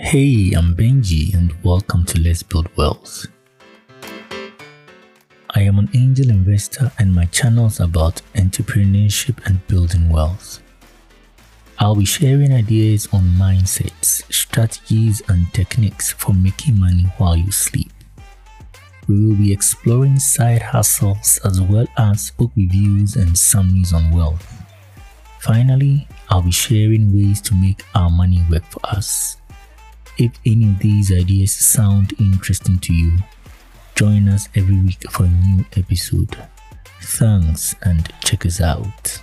Hey, I'm Benji, and welcome to Let's Build Wealth. I am an angel investor, and my channel is about entrepreneurship and building wealth. I'll be sharing ideas on mindsets, strategies, and techniques for making money while you sleep. We will be exploring side hustles as well as book reviews and summaries on wealth. Finally, I'll be sharing ways to make our money work for us. If any of these ideas sound interesting to you, join us every week for a new episode. Thanks and check us out.